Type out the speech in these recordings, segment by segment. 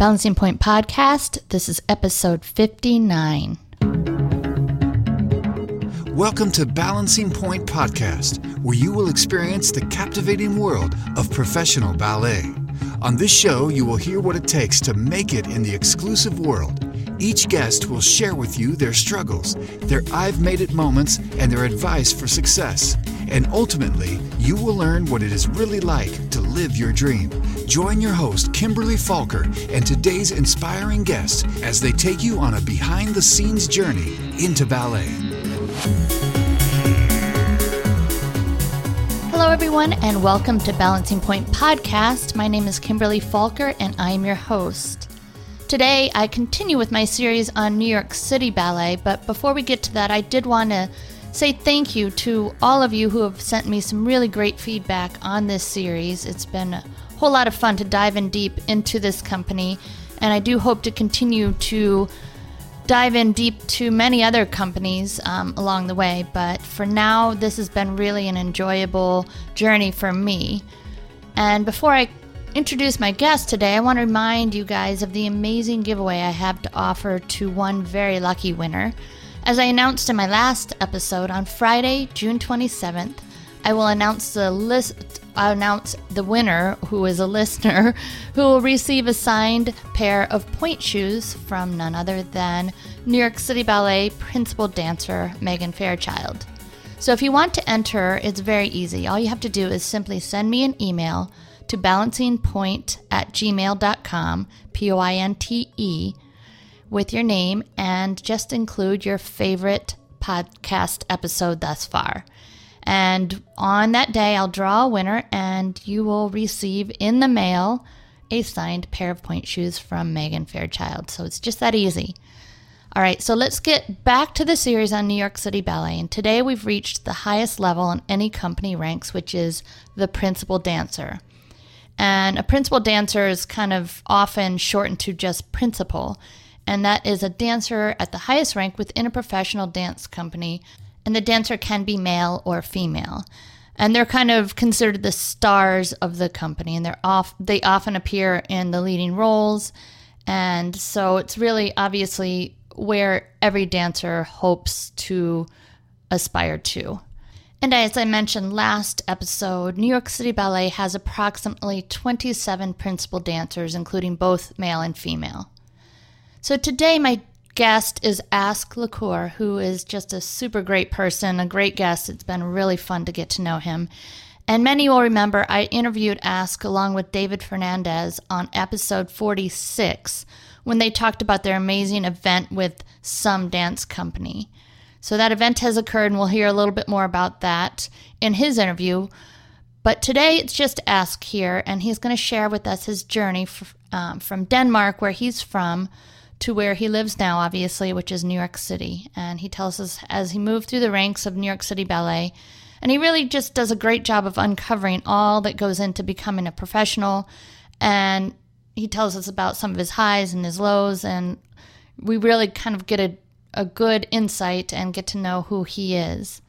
Balancing Pointe Podcast. This is episode 59. Welcome to Balancing Pointe Podcast, where you will experience the captivating world of professional ballet. On this show, you will hear what it takes to make it in the exclusive world. Each guest will share with you their struggles, their I've made it moments, and their advice for success. And ultimately, you will learn what it is really like to live your dream. Join your host, Kimberly Falker, and today's inspiring guests as they take you on a behind the scenes journey into ballet. Hello, everyone, and welcome to Balancing Pointe Podcast. My name is Kimberly Falker, and I am your host. Today, I continue with my series on New York City Ballet, but before we get to that, I did want to say thank you to all of you who have sent me some really great feedback on this series. It's been a whole lot of fun to dive in deep into this company, and I do hope to continue to dive in deep to many other companies um, along the way. But for now, this has been really an enjoyable journey for me. And before I introduce my guest today, I want to remind you guys of the amazing giveaway I have to offer to one very lucky winner. As I announced in my last episode on Friday, June 27th, I will announce the list I'll announce the winner who is a listener who will receive a signed pair of pointe shoes from none other than New York City Ballet principal dancer Megan Fairchild. So if you want to enter, it's very easy. All you have to do is simply send me an email to balancingpointe at gmail.com, P O I N T E, with your name and just include your favorite podcast episode thus far. And on that day, I'll draw a winner, and you will receive in the mail a signed pair of pointe shoes from Megan Fairchild. So it's just that easy. All right, so let's get back to the series on New York City Ballet. And today we've reached the highest level in any company ranks, which is the principal dancer. And a principal dancer is kind of often shortened to just principal. And that is a dancer at the highest rank within a professional dance company. And the dancer can be male or female. And they're kind of considered the stars of the company. And they're off they often appear in the leading roles. And so it's really obviously where every dancer hopes to aspire to. And as I mentioned last episode, New York City Ballet has approximately 27 principal dancers, including both male and female. So today, my guest is Ask LaCour, who is just a super great person, a great guest. It's been really fun to get to know him. And many will remember I interviewed Ask along with David Fernandez on episode 46 when they talked about their amazing event with Some Dance Company. So that event has occurred, and we'll hear a little bit more about that in his interview. But today it's just Ask here, and he's going to share with us his journey f- um, from Denmark, where he's from, to where he lives now, obviously, which is New York City. And he tells us as he moved through the ranks of New York City Ballet, and he really just does a great job of uncovering all that goes into becoming a professional. And he tells us about some of his highs and his lows, and we really kind of get a a good insight and get to know who he is.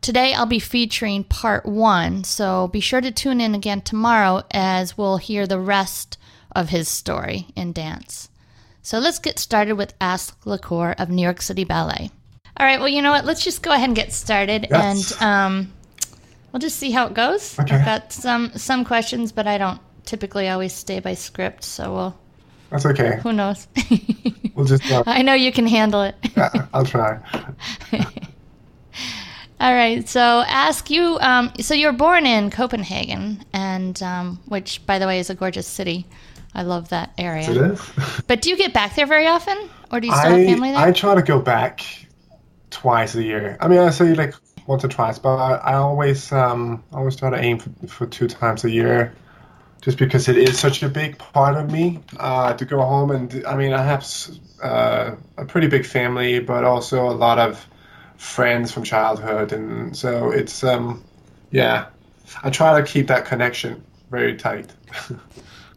Today I'll be featuring part one, so be sure to tune in again tomorrow as we'll hear the rest of his story in dance. So let's get started with Ask LaCour of New York City Ballet. All right, well, you know what? Let's just go ahead and get started, Yes. and um, we'll just see how it goes. Okay. I've got some some questions, but I don't typically always stay by script, so we'll That's okay. who knows. We'll just. Uh, I know you can handle it. yeah, I'll try. All right. So ask you. Um, so you were born in Copenhagen, and um, which, by the way, is a gorgeous city. I love that area. It is. But do you get back there very often, or do you still have family there? I try to go back twice a year. I mean, I say like once or twice, but I, I always um always try to aim for, for two times a year, just because it is such a big part of me uh, to go home and I mean I have uh, a pretty big family, but also a lot of friends from childhood, and so it's um yeah, I try to keep that connection very tight.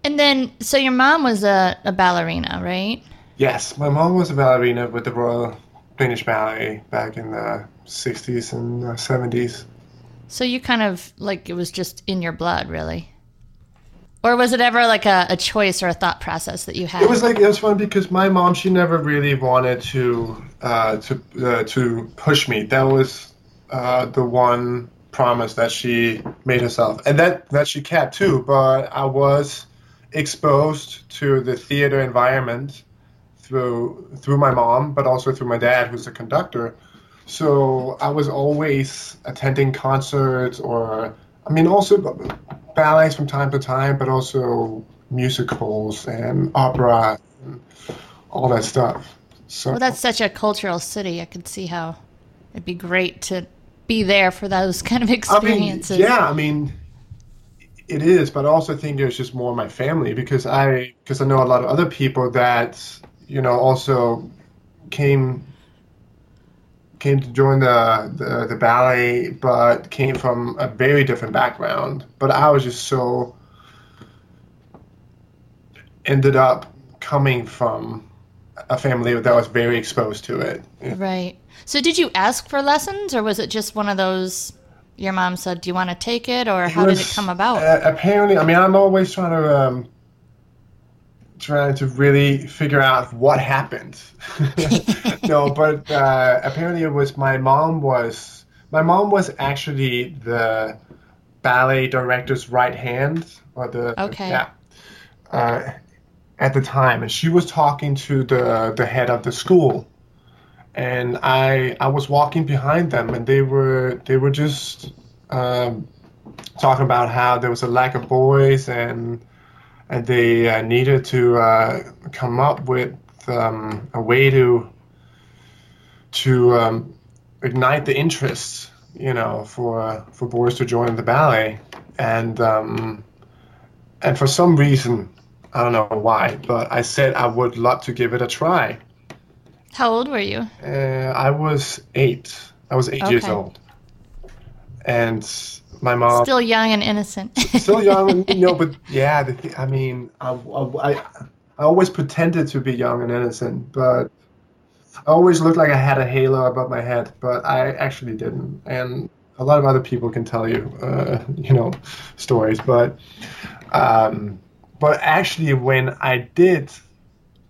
and then, so your mom was a, a ballerina, right? Yes, my mom was a ballerina with the Royal Danish Ballet back in the 60s and uh, 70s. So you kind of like it was just in your blood, really. Or was it ever like a, a choice or a thought process that you had? It was like it was fun because my mom she never really wanted to uh, to uh, to push me. That was uh, the one promise that she made herself, and that that she kept too. But I was exposed to the theater environment through through my mom, but also through my dad, who's a conductor. So I was always attending concerts, or I mean, also ballets from time to time, but also musicals and opera, and all that stuff. So well, that's such a cultural city. I could see how it'd be great to be there for those kind of experiences. I mean, yeah, I mean, it is, but I also think it's just more my family because I because I know a lot of other people that you know also came came to join the, the, the ballet, but came from a very different background. But I was just so ended up coming from a family that was very exposed to it. Right. So did you ask for lessons, or was it just one of those? Your mom said, "Do you want to take it?" Or how it was, did it come about? Uh, apparently, I mean, I'm always trying to um, trying to really figure out what happened. no, but uh, apparently it was my mom was my mom was actually the ballet director's right hand or the okay yeah uh, at the time, and she was talking to the the head of the school, and I I was walking behind them, and they were they were just um, talking about how there was a lack of boys and and they uh, needed to uh, come up with um, a way to to um, ignite the interest, you know, for for boys to join the ballet, and um, and for some reason, I don't know why, but I said I would love to give it a try. How old were you? Uh, I was eight. I was eight okay. years old, and my mom still young and innocent. still young, and, you know, but yeah, the, I mean, I, I, I always pretended to be young and innocent, but I always looked like I had a halo above my head, but I actually didn't. And a lot of other people can tell you, uh, you know, stories, but, um, but actually, when I did,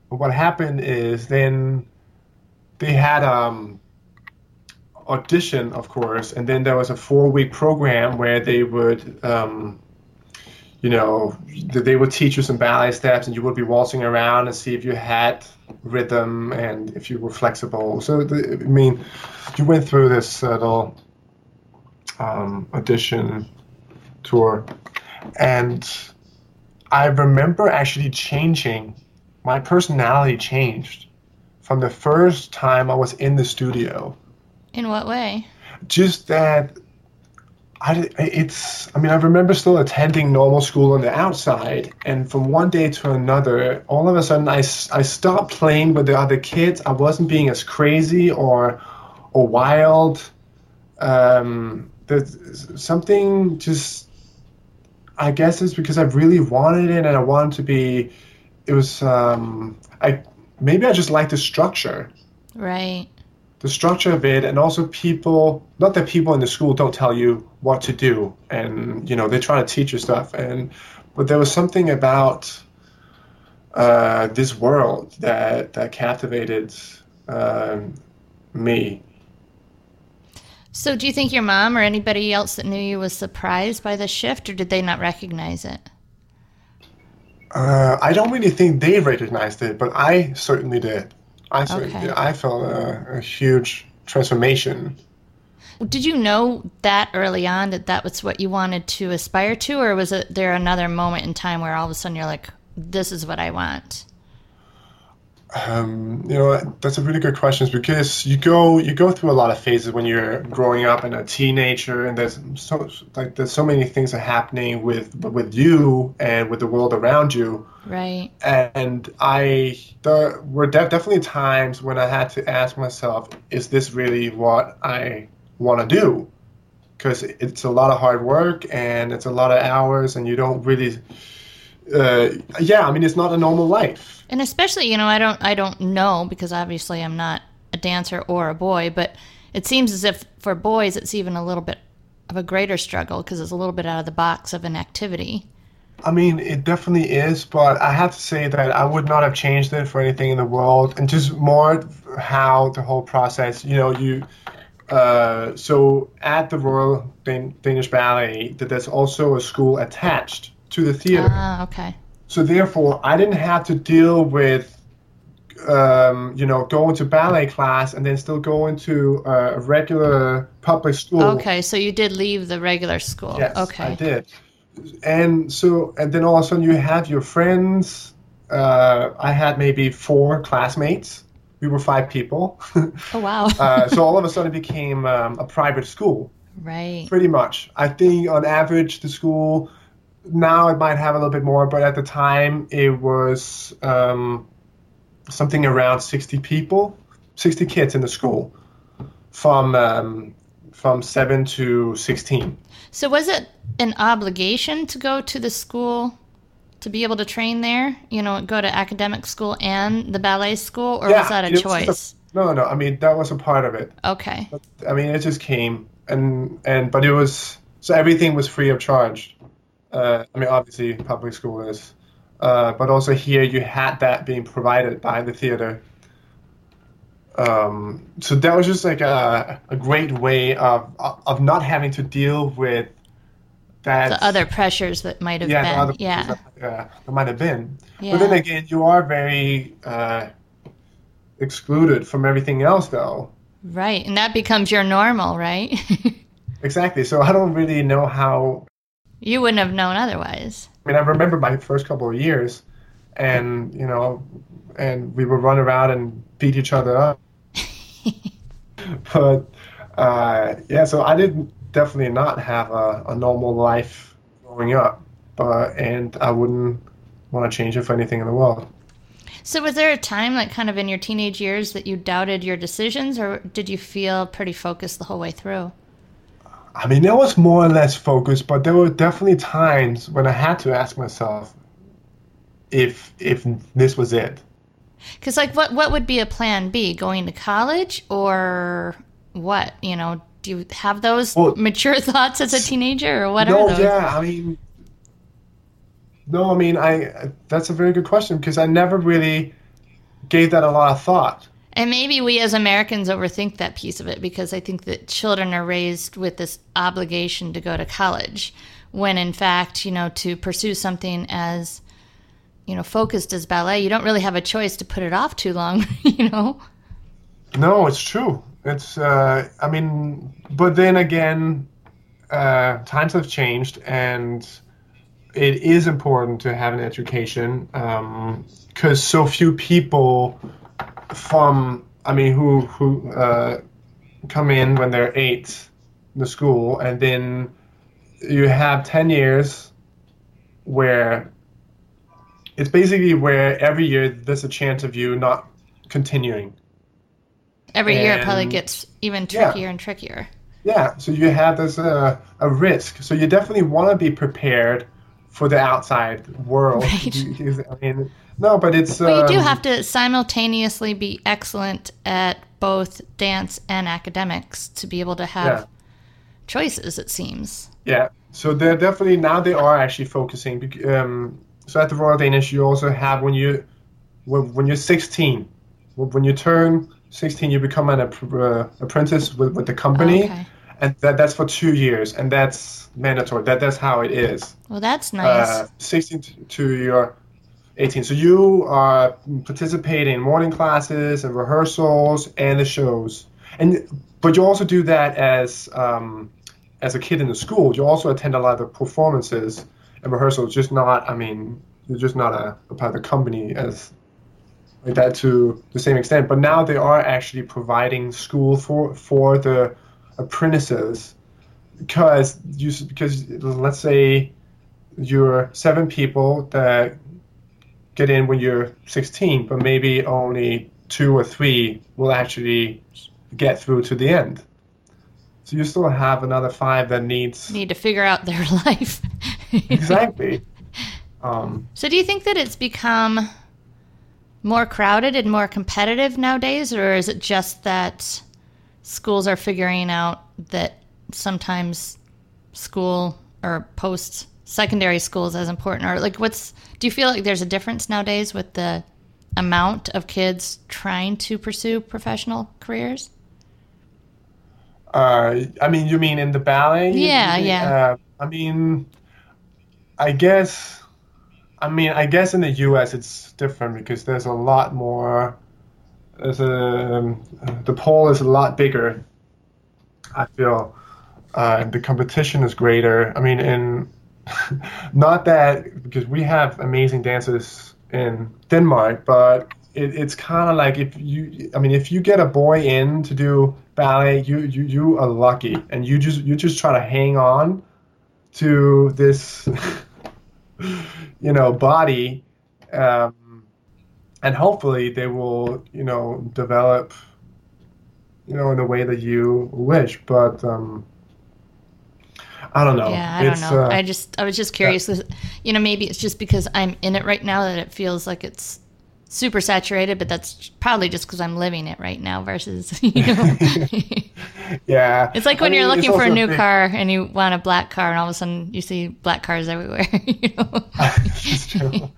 what happened is then they had um audition, of course, and then there was a four-week program where they would, um, you know, they would teach you some ballet steps, and you would be waltzing around and see if you had rhythm and if you were flexible. So, the, I mean, you went through this little um, audition tour, and I remember actually changing. My personality changed from the first time I was in the studio in what way? Just that I, it's, I mean, I remember still attending normal school on the outside, and from one day to another, all of a sudden, I, I stopped playing with the other kids. I wasn't being as crazy or, or wild. Um, there's something just, I guess it's because I really wanted it and I wanted to be, it was, um, I, maybe I just like the structure. Right. The structure of it and also people not that people in the school don't tell you what to do and you know they're trying to teach you stuff and but there was something about uh, this world that that captivated uh, me. So do you think your mom or anybody else that knew you was surprised by the shift or did they not recognize it uh, i don't really think they recognized it but i certainly did I okay. I felt a, a huge transformation. Did you know that early on that that was what you wanted to aspire to, or was it there another moment in time where all of a sudden you're like, "This is what I want"? Um, you know, that's a really good question because you go you go through a lot of phases when you're growing up and a teenager, and there's so like there's so many things are happening with with you and with the world around you. Right. And I there were de- definitely times when I had to ask myself, is this really what I want to do? Because it's a lot of hard work and it's a lot of hours, and you don't really. Uh, yeah, I mean, it's not a normal life and especially, you know, I don't I don't know because obviously I'm not a dancer or a boy, but it seems as if for boys it's even a little bit of a greater struggle because it's a little bit out of the box of an activity. I mean, it definitely is, but I have to say that I would not have changed it for anything in the world, and just more how the whole process. You know, you. Uh, so at the Royal Dan- Danish Ballet, that there's also a school attached to the theater. Ah, okay. So therefore, I didn't have to deal with, um, you know, going to ballet class and then still going to uh, a regular public school. Okay, so you did leave the regular school. Yes, okay. I did. And so, and then all of a sudden you have your friends. Uh, I had maybe four classmates. We were five people. Oh wow. uh, so all of a sudden it became um, a private school, right. pretty much. I think on average the school now it might have a little bit more, but at the time it was um, something around 60 people, 60 kids in the school from um, from 7 to 16. So was it an obligation to go to the school to be able to train there? You know, go to academic school and the ballet school, or was that a choice? a- no, no. I mean, that was a part of it. okay. I mean, it just came, and and but it was so everything was free of charge. Uh, I mean, obviously, public school is, uh, but also here you had that being provided by the theater. Um, so that was just like a, a great way of of not having to deal with that The other pressures that might have yeah, the been. other yeah. that, uh, that might have been. Yeah. But then again, you are very uh, excluded from everything else, though. Right. And that becomes your normal, right? Exactly. So I don't really know how. You wouldn't have known otherwise. I mean, I remember my first couple of years, and you know, and we would run around and beat each other up. but uh, yeah, so I did definitely not have a, a normal life growing up, but and I wouldn't want to change it for anything in the world. So was there a time like kind of in your teenage years that you doubted your decisions or did you feel pretty focused the whole way through? I mean, it was more or less focused, but there were definitely times when I had to ask myself if if this was it. Cuz like what what would be a plan B? Going to college or what? You know, do you have those Well, mature thoughts as a teenager or what no, are those? yeah, I mean, no, I mean, I that's a very good question because I never really gave that a lot of thought. And maybe we as Americans overthink that piece of it because I think that children are raised with this obligation to go to college when in fact, you know, to pursue something as you know, focused as ballet, you don't really have a choice to put it off too long, you know. No, it's true. It's, uh, I mean, but then again, uh, times have changed, and it is important to have an education um, because so few people from, I mean, who who uh, come in when they're eight in the school, and then you have ten years where it's basically where every year there's a chance of you not continuing. Every year it probably gets even Yeah. trickier and trickier. Yeah, so you have this uh, a risk. So you definitely want to be prepared for the outside world. Right. I mean, no, but it's. But you do um, have to simultaneously be excellent at both dance and academics to be able to have Yeah. choices, it seems. Yeah, so they're definitely now they are actually focusing. Um, so at the Royal Danish, you also have when you when, when you're 16, when when you turn 16, you become an uh, apprentice with, with the company, Okay. And that that's for two years, and that's mandatory. That that's how it is. Well, that's nice. uh, 16 to, to your 18. So you are participating in morning classes and rehearsals and the shows. And but you also do that as um, as a kid in the school. You also attend a lot of the performances and rehearsals. Just not, I mean, you're just not a, a part of the company as like that to the same extent. But now they are actually providing school for for the apprentices because you because let's say you're seven people that get in when you're 16, but maybe only two or three will actually get through to the end. So you still have another five that needs Need to figure out their life. exactly. Um, So, do you think that it's become more crowded and more competitive nowadays, or is it just that schools are figuring out that sometimes school or post secondary schools as important or like what's do you feel like there's a difference nowadays with the amount of kids trying to pursue professional careers Uh, I mean, you mean in the ballet? Yeah, yeah. Uh, I mean, I guess, I mean, I guess in the U.S. it's different because there's a lot more. A um, the poll is a lot bigger. I feel, uh, the competition is greater. I mean, in not that because we have amazing dancers in Denmark, but it, it's kind of like if you, I mean, if you get a boy in to do ballet, you you you are lucky, and you just you just try to hang on to this, you know, body, um, and hopefully they will, you know, develop, you know, in the way that you wish. But um, I don't know. yeah i don't know uh, i just i was just curious you know maybe it's just because i'm in it right now that it feels like it's super saturated but that's probably just because i'm living it right now versus you know yeah. It's like I when you're mean, looking for a new big- car and you want a black car, and all of a sudden you see black cars everywhere. you know? It's true.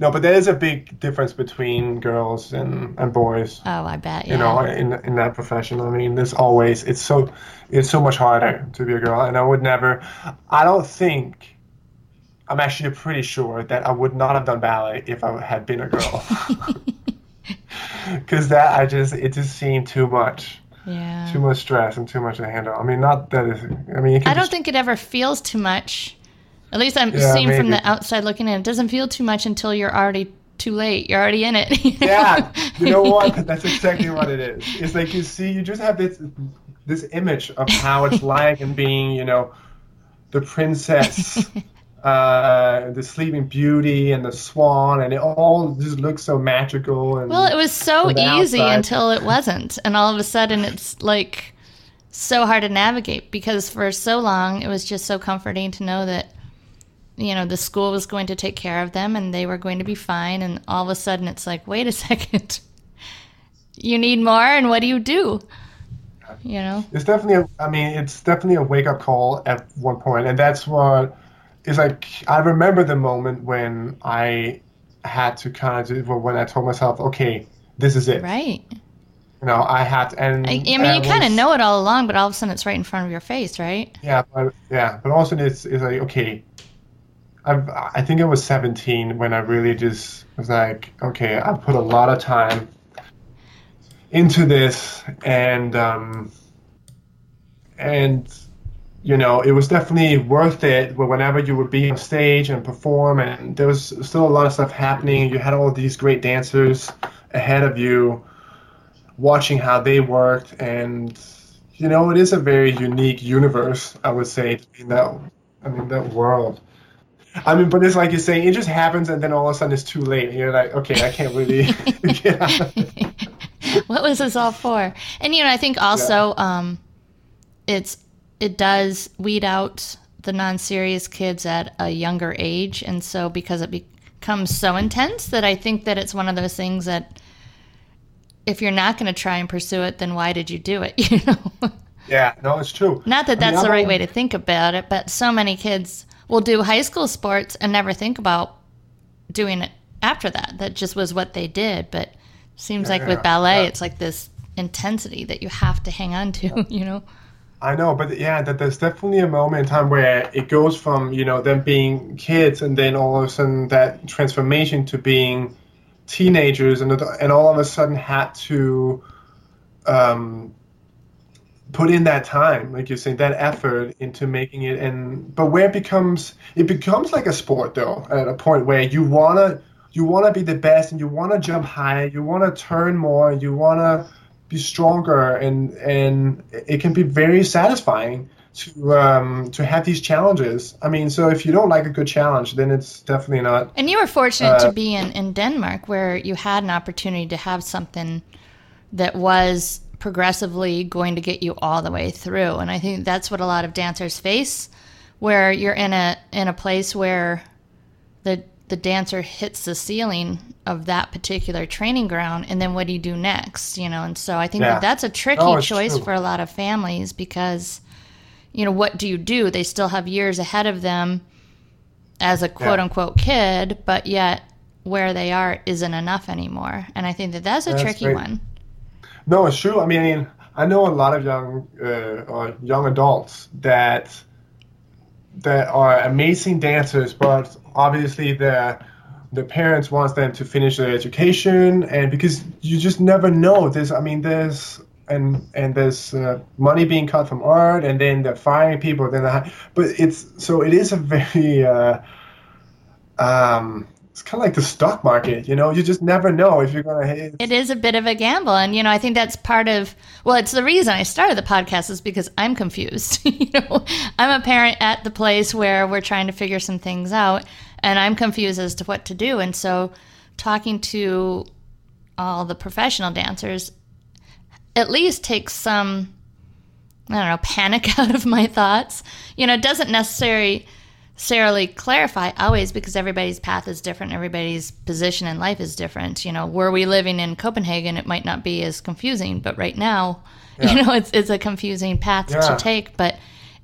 No, but there is a big difference between girls and, and boys. Oh, I bet. Yeah. You know, in in that profession. I mean, there's always it's so it's so much harder to be a girl, and I would never. I don't think. I'm actually pretty sure that I would not have done ballet if I had been a girl. Because that I just it just seemed too much, yeah. too much stress and too much to handle. I mean, not that it's. I mean, it can I don't think it ever feels too much. At least I'm Yeah, seeing from the outside looking in. It doesn't feel too much until you're already too late. You're already in it. you know? Yeah, you know what? That's exactly what it is. It's like you see, you just have this this image of how it's like and being, you know, the princess, uh, the Sleeping Beauty, and the Swan, and it all just looks so magical. And Well, it was so easy outside. until it wasn't. And all of a sudden it's like so hard to navigate because for so long it was just so comforting to know that you know the school was going to take care of them and they were going to be fine and all of a sudden it's like wait a second you need more and what do you do you know it's definitely a, i mean it's definitely a wake-up call at one point and that's what is like i remember the moment when i had to kind of do, when i told myself okay this is it. Right. You know i had to, and i, I mean you kind of know it all along but all of a sudden it's right in front of your face right? Yeah but yeah but also it's, it's like okay I've, i think I was 17 when i really just was like okay i put a lot of time into this and um and you know it was definitely worth it but whenever you would be on stage and perform and there was still a lot of stuff happening you had all these great dancers ahead of you watching how they worked and you know it is a very unique universe i would say in that i mean that world i mean but it's like you're saying it just happens and then all of a sudden it's too late and you're like okay i can't really get out of it. what was this all for? And you know, I think also um, it's it does weed out the non-serious kids at a younger age, and so because it becomes so intense that I think that it's one of those things that if you're not going to try and pursue it, then why did you do it? You know, yeah no it's true not that I mean, that's the right way to think about it, but so many kids will do high school sports and never think about doing it after that. That just was what they did, but seems like with ballet, yeah. it's like this intensity that you have to hang on to, you know? I know, but yeah, that there's definitely a moment in time where it goes from you know them being kids, and then all of a sudden that transformation to being teenagers, and and all of a sudden had to um, put in that time, like you're saying, that effort into making it. And but where it becomes it becomes like a sport though, at a point where you wanna you wanna be the best, and you wanna jump higher, you wanna turn more, you wanna be stronger and and it can be very satisfying to um, to have these challenges. I mean, so if you don't like a good challenge, then it's definitely not. And you were fortunate Uh, to be in, in Denmark where you had an opportunity to have something that was progressively going to get you all the way through. And I think that's what a lot of dancers face where you're in a in a place where the the dancer hits the ceiling of that particular training ground and then what do you do next you know and so i think Yeah. that that's a tricky No, choice true. for a lot of families because you know what do you do they still have years ahead of them as a quote unquote kid, but yet where they are isn't enough anymore. And I think that that's a That's tricky great. one. No, it's true. I mean, I know a lot of young uh, or young adults that that are amazing dancers, but obviously the the parents wants them to finish their education, and because you just never know. There's, I mean, there's and and there's uh, money being cut from art, and then they're firing people. Then, they're, but it's so it is a very uh, um. It's kind of like the stock market, you know. You just never know if you're gonna. Hit. It is a bit of a gamble. And, you know, I think that's part of, well, it's the reason I started the podcast is because I'm confused. you know, I'm a parent at the place where we're trying to figure some things out and I'm confused as to what to do. And so talking to all the professional dancers at least takes some, I don't know, panic out of my thoughts. You know, it doesn't necessarily necessarily clarify always because everybody's path is different everybody's position in life is different you know were we living in copenhagen it might not be as confusing but right now you know it's, it's a confusing path Yeah. to take but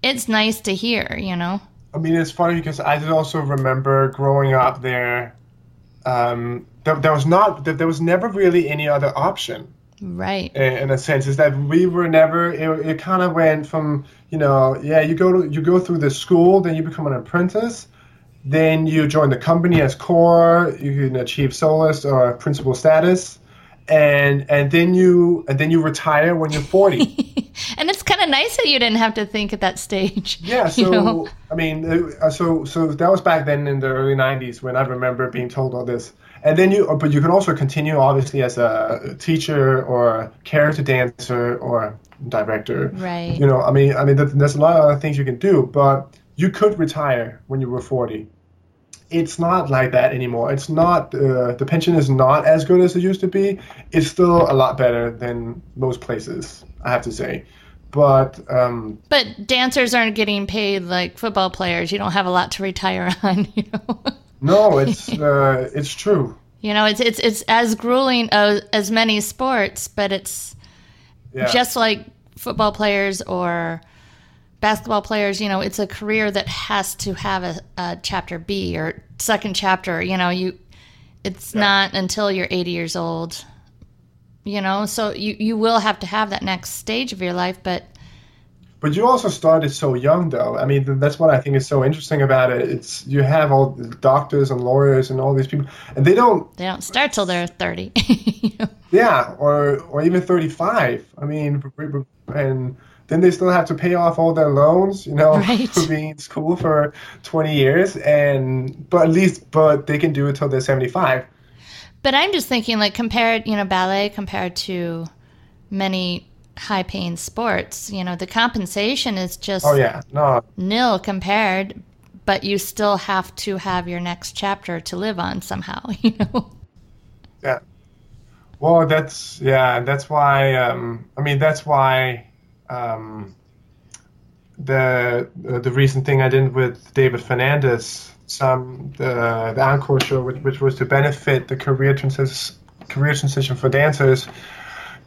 it's nice to hear you know I mean, it's funny because I did also remember growing up there. Um, there, there was not, there, there was never really any other option right in, in a sense. Is that we were never. It, it kind of went from you know, yeah, you go to you go through the school, then you become an apprentice, then you join the company as corps. You can achieve soloist or principal status, and and then you and then you retire when you're forty. and it's kind of nice that you didn't have to think at that stage Yeah, you so know? I mean, uh, so so that was back then in the early '90s when I remember being told all this. And then you, but you can also continue obviously as a teacher or a character dancer or director. Right. You know, I mean, I mean, there's there's a lot of other things you can do, but you could retire when you were 40. It's not like that anymore. It's not uh, the pension is not as good as it used to be. It's still a lot better than most places, I have to say. But um, but dancers aren't getting paid like football players you don't have a lot to retire on you know No, it's uh, it's true. You know, it's it's it's as grueling as, as many sports, but it's Yeah. just like football players or basketball players. You know, it's a career that has to have a, a chapter B or second chapter. You know, you it's not until you're 80 years old. You know, so you you will have to have that next stage of your life, but but you also started so young, though. I mean, that's what I think is so interesting about it. It's you have all the doctors and lawyers and all these people, and they don't. they don't start till they're 30. Yeah, or or even thirty-five. I mean, and then they still have to pay off all their loans, you know, Right. for being in school for twenty years, and but at least but they can do it till they're seventy-five. But I'm just thinking, like, compared, you know, ballet compared to many high paying sports, you know, the compensation is just Oh yeah, no, nil compared, but you still have to have your next chapter to live on somehow, you know? Yeah. Well, that's yeah. That's why. Um, I mean, that's why. Um, the uh, the recent thing I did with David Fernandez, some the the encore show, which, which was to benefit the career transition career transition for dancers,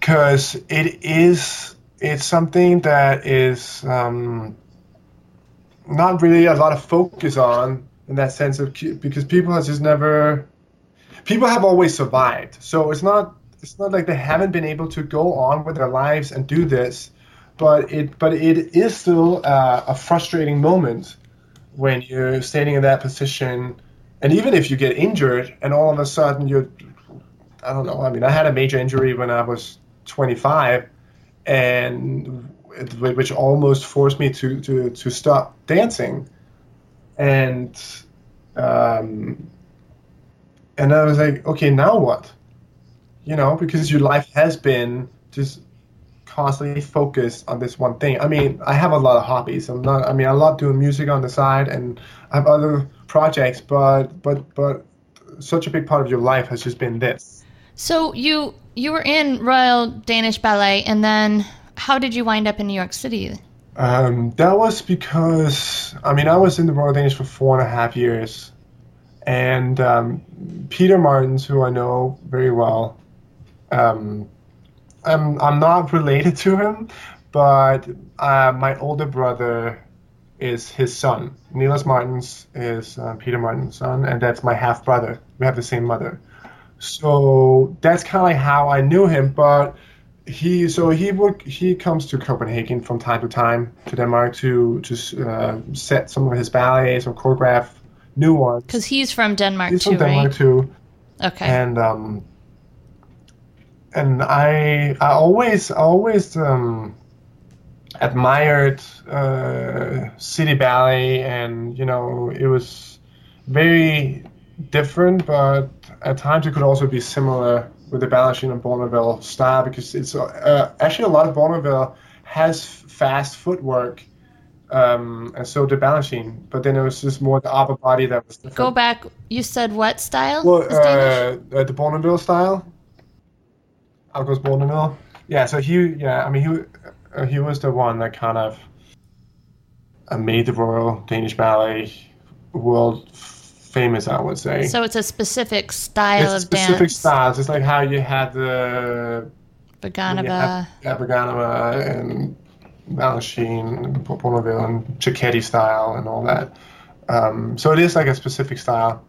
because it is it's something that is um, not really a lot of focus on in that sense of because people have just never people have always survived. So it's not it's not like they haven't been able to go on with their lives and do this, but it but it is still uh, a frustrating moment when you're standing in that position, and even if you get injured and all of a sudden you're I don't know. I mean, I had a major injury when I was 25, and which almost forced me to to to stop dancing, and um, and I was like, okay, now what? You know, because your life has been just constantly focused on this one thing. I mean, I have a lot of hobbies. I'm not. I mean, I love doing music on the side, and I have other projects. But but but such a big part of your life has just been this. So you you were in Royal Danish Ballet and then how did you wind up in New York City? Um, that was because I mean I was in the Royal Danish for four and a half years, and um, Peter Martins, who I know very well, um, I'm I'm not related to him, but uh, my older brother is his son. Nilas Martins is uh, Peter Martins' son, and that's my half brother. We have the same mother. So that's kind of like how I knew him. But he, so he would, he comes to Copenhagen from time to time to Denmark to to uh, set some of his ballets or choreograph new ones. Because he's from Denmark He's too, from Denmark right? too Okay. and um and i i always I always um admired uh city ballet and you know it was very different but at times it could also be similar with the Balanchine and Bournonville style because it's uh, actually a lot of Bournonville has fast footwork um, and so did Balanchine but then it was just more the upper body that was different. Go back. You said what style? Well, uh, uh, the Bournonville style. August Bournonville. Yeah, so he, yeah, I mean, he, uh, he was the one that kind of uh, made the Royal Danish Ballet world famous, I would say. so it's a specific style it's of specific dance. styles. It's like how you had the Vaganova. yeah, Aberganova and Balanchine and Bournonville and Cecchetti style and all that. Um, so it is like a specific style.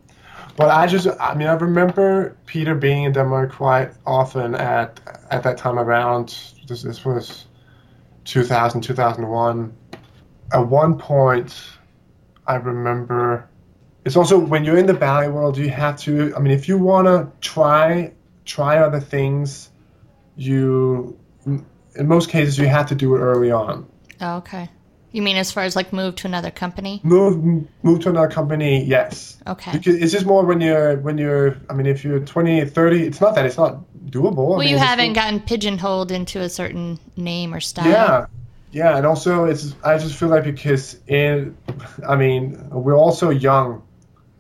But I just, I mean, I remember Peter being in Denmark quite often at at that time around. This, this was 2000, 2001. At one point, I remember. It's also when you're in the ballet world, you have to. I mean, if you want to try try other things, you in most cases you have to do it early on. Oh, okay. You mean as far as like move to another company? Move move to another company, yes. Okay. Because it's just more when you're when you're I mean if you're 20 30 it's not that it's not doable. I Well, mean, you haven't still- gotten pigeonholed into a certain name or style. Yeah. Yeah, and also it's I just feel like because in I mean we're all so young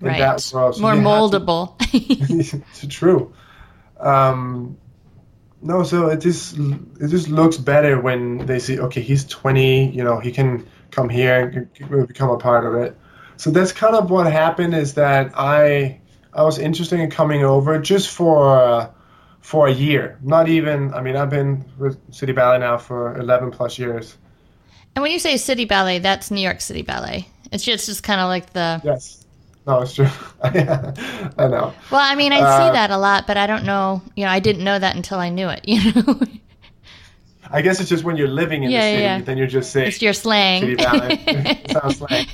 in Right. that world. so More you have to- moldable. it's true. Um, no, so it just it just looks better when they see okay he's 20, you know he can come here and become a part of it. So that's kind of what happened is that I I was interested in coming over just for uh, for a year. Not even I mean I've been with City Ballet now for 11 plus years. and when you say City Ballet, that's New York City Ballet. It's just, just kind of like the. Yes. No, it's true. I know. Well, I mean, I Uh, see that a lot, but I don't know. You know, I didn't know that until I knew it. You know, I guess it's just when you're living in Yeah, the city, yeah. then you're just saying it's your slang. City. Sounds like.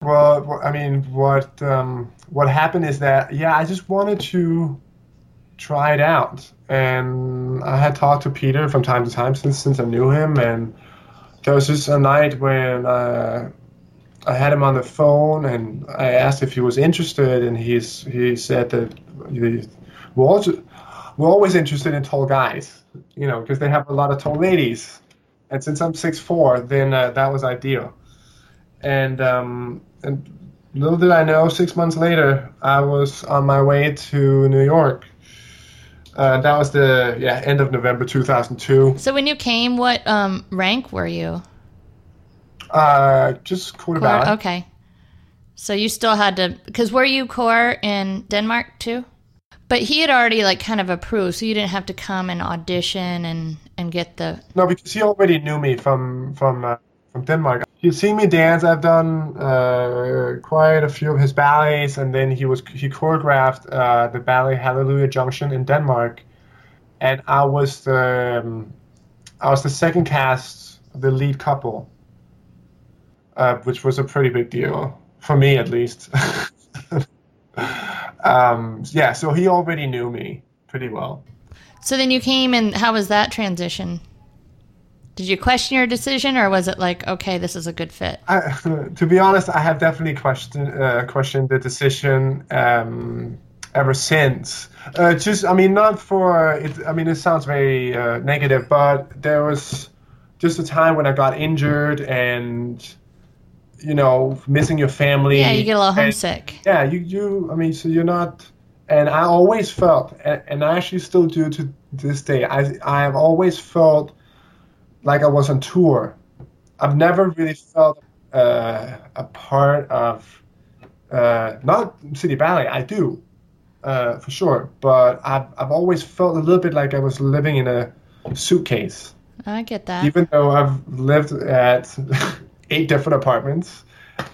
Well, I mean, what um, what happened is that yeah, I just wanted to try it out, and I had talked to Peter from time to time since since I knew him, and there was just a night when uh, I had him on the phone, and I asked if he was interested, and he's he said that we're we're always interested in tall guys, you know, because they have a lot of tall ladies, and since I'm six four, then uh, that was ideal. And um, and little did I know, six months later, I was on my way to New York. Uh, that was the yeah end of November 2002. So when you came, what um, rank were you? Uh, just Core? quarterback. Okay. So you still had to, because were you corps in Denmark too? But he had already like kind of approved, so you didn't have to come and audition and and get the. No, because he already knew me from from uh, from Denmark. He'd seen me dance. I've done uh, quite a few of his ballets, and then he was he choreographed uh, the ballet Hallelujah Junction in Denmark, and I was the um, I was the second cast, the lead couple, uh, which was a pretty big deal for me at least. um, yeah, so he already knew me pretty well. So then you came, and how was that transition? Did you question your decision, or was it like, okay, this is a good fit? I, to be honest, I have definitely questioned uh, questioned the decision um, ever since. Uh, just, I mean, not for it. I mean, it sounds very uh, negative, but there was just a time when I got injured and you know missing your family. Yeah, you get a little and- homesick. yeah, you, you, I mean, so you're not, and I always felt, and, and I actually still do to this day, I, I have always felt like I was on tour. I've never really felt uh, a part of, uh, not City Ballet, I do, uh, for sure, but I've, I've always felt a little bit like I was living in a suitcase I get that. even though I've lived at eight different apartments.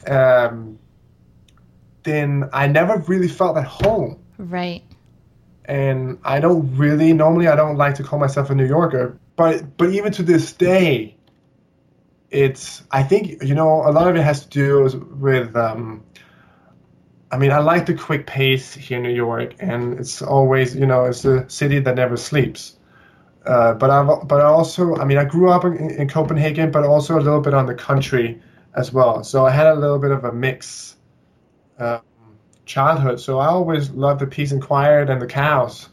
Um, then I never really felt at home. Right. And I don't really normally I don't like to call myself a New Yorker, but but even to this day, it's I think you know a lot of it has to do with. Um, I mean, I like the quick pace here in New York, and it's always you know it's a city that never sleeps. Uh, but I but I also I mean I grew up in, in Copenhagen, but also a little bit on the country as well. So I had a little bit of a mix um, childhood. So I always loved the peace and quiet and the cows.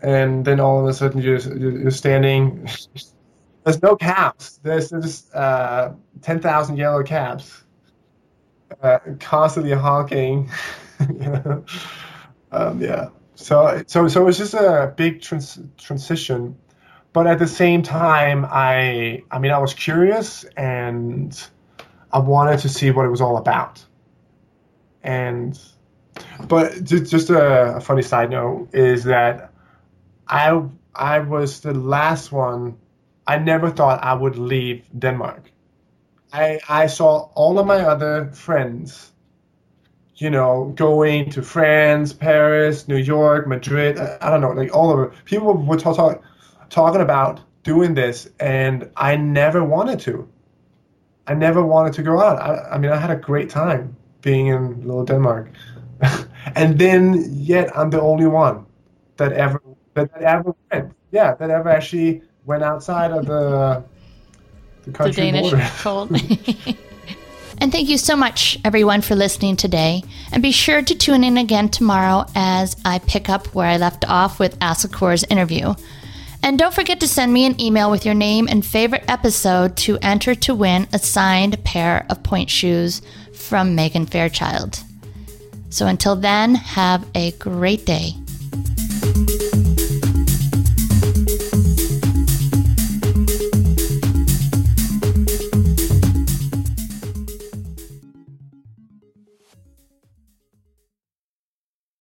And then all of a sudden you're, you're standing. There's no cows. There's just uh, 10,000 yellow cabs uh, constantly honking. um, yeah. So, so, so it's just a big trans- transition. But at the same time, I, I mean, I was curious and I wanted to see what it was all about. And but just a, funny side note is that I I was the last one. I never thought I would leave Denmark. I I saw all of my other friends, you know, going to France, Paris, New York, Madrid. I, don't know, like all over. People were talk, talk, talking about doing this, and I never wanted to. I never wanted to go out. I, I mean, I had a great time being in little Denmark. and then yet I'm the only one that ever that, that, ever went. Yeah, that ever actually went outside of the the country the Danish border. cold. and thank you so much, everyone, for listening today. And be sure to tune in again tomorrow as I pick up where I left off with Asakor's interview. And don't forget to send me an email with your name and favorite episode to enter to win a signed pair of pointe shoes from Megan Fairchild. So until then, have a great day.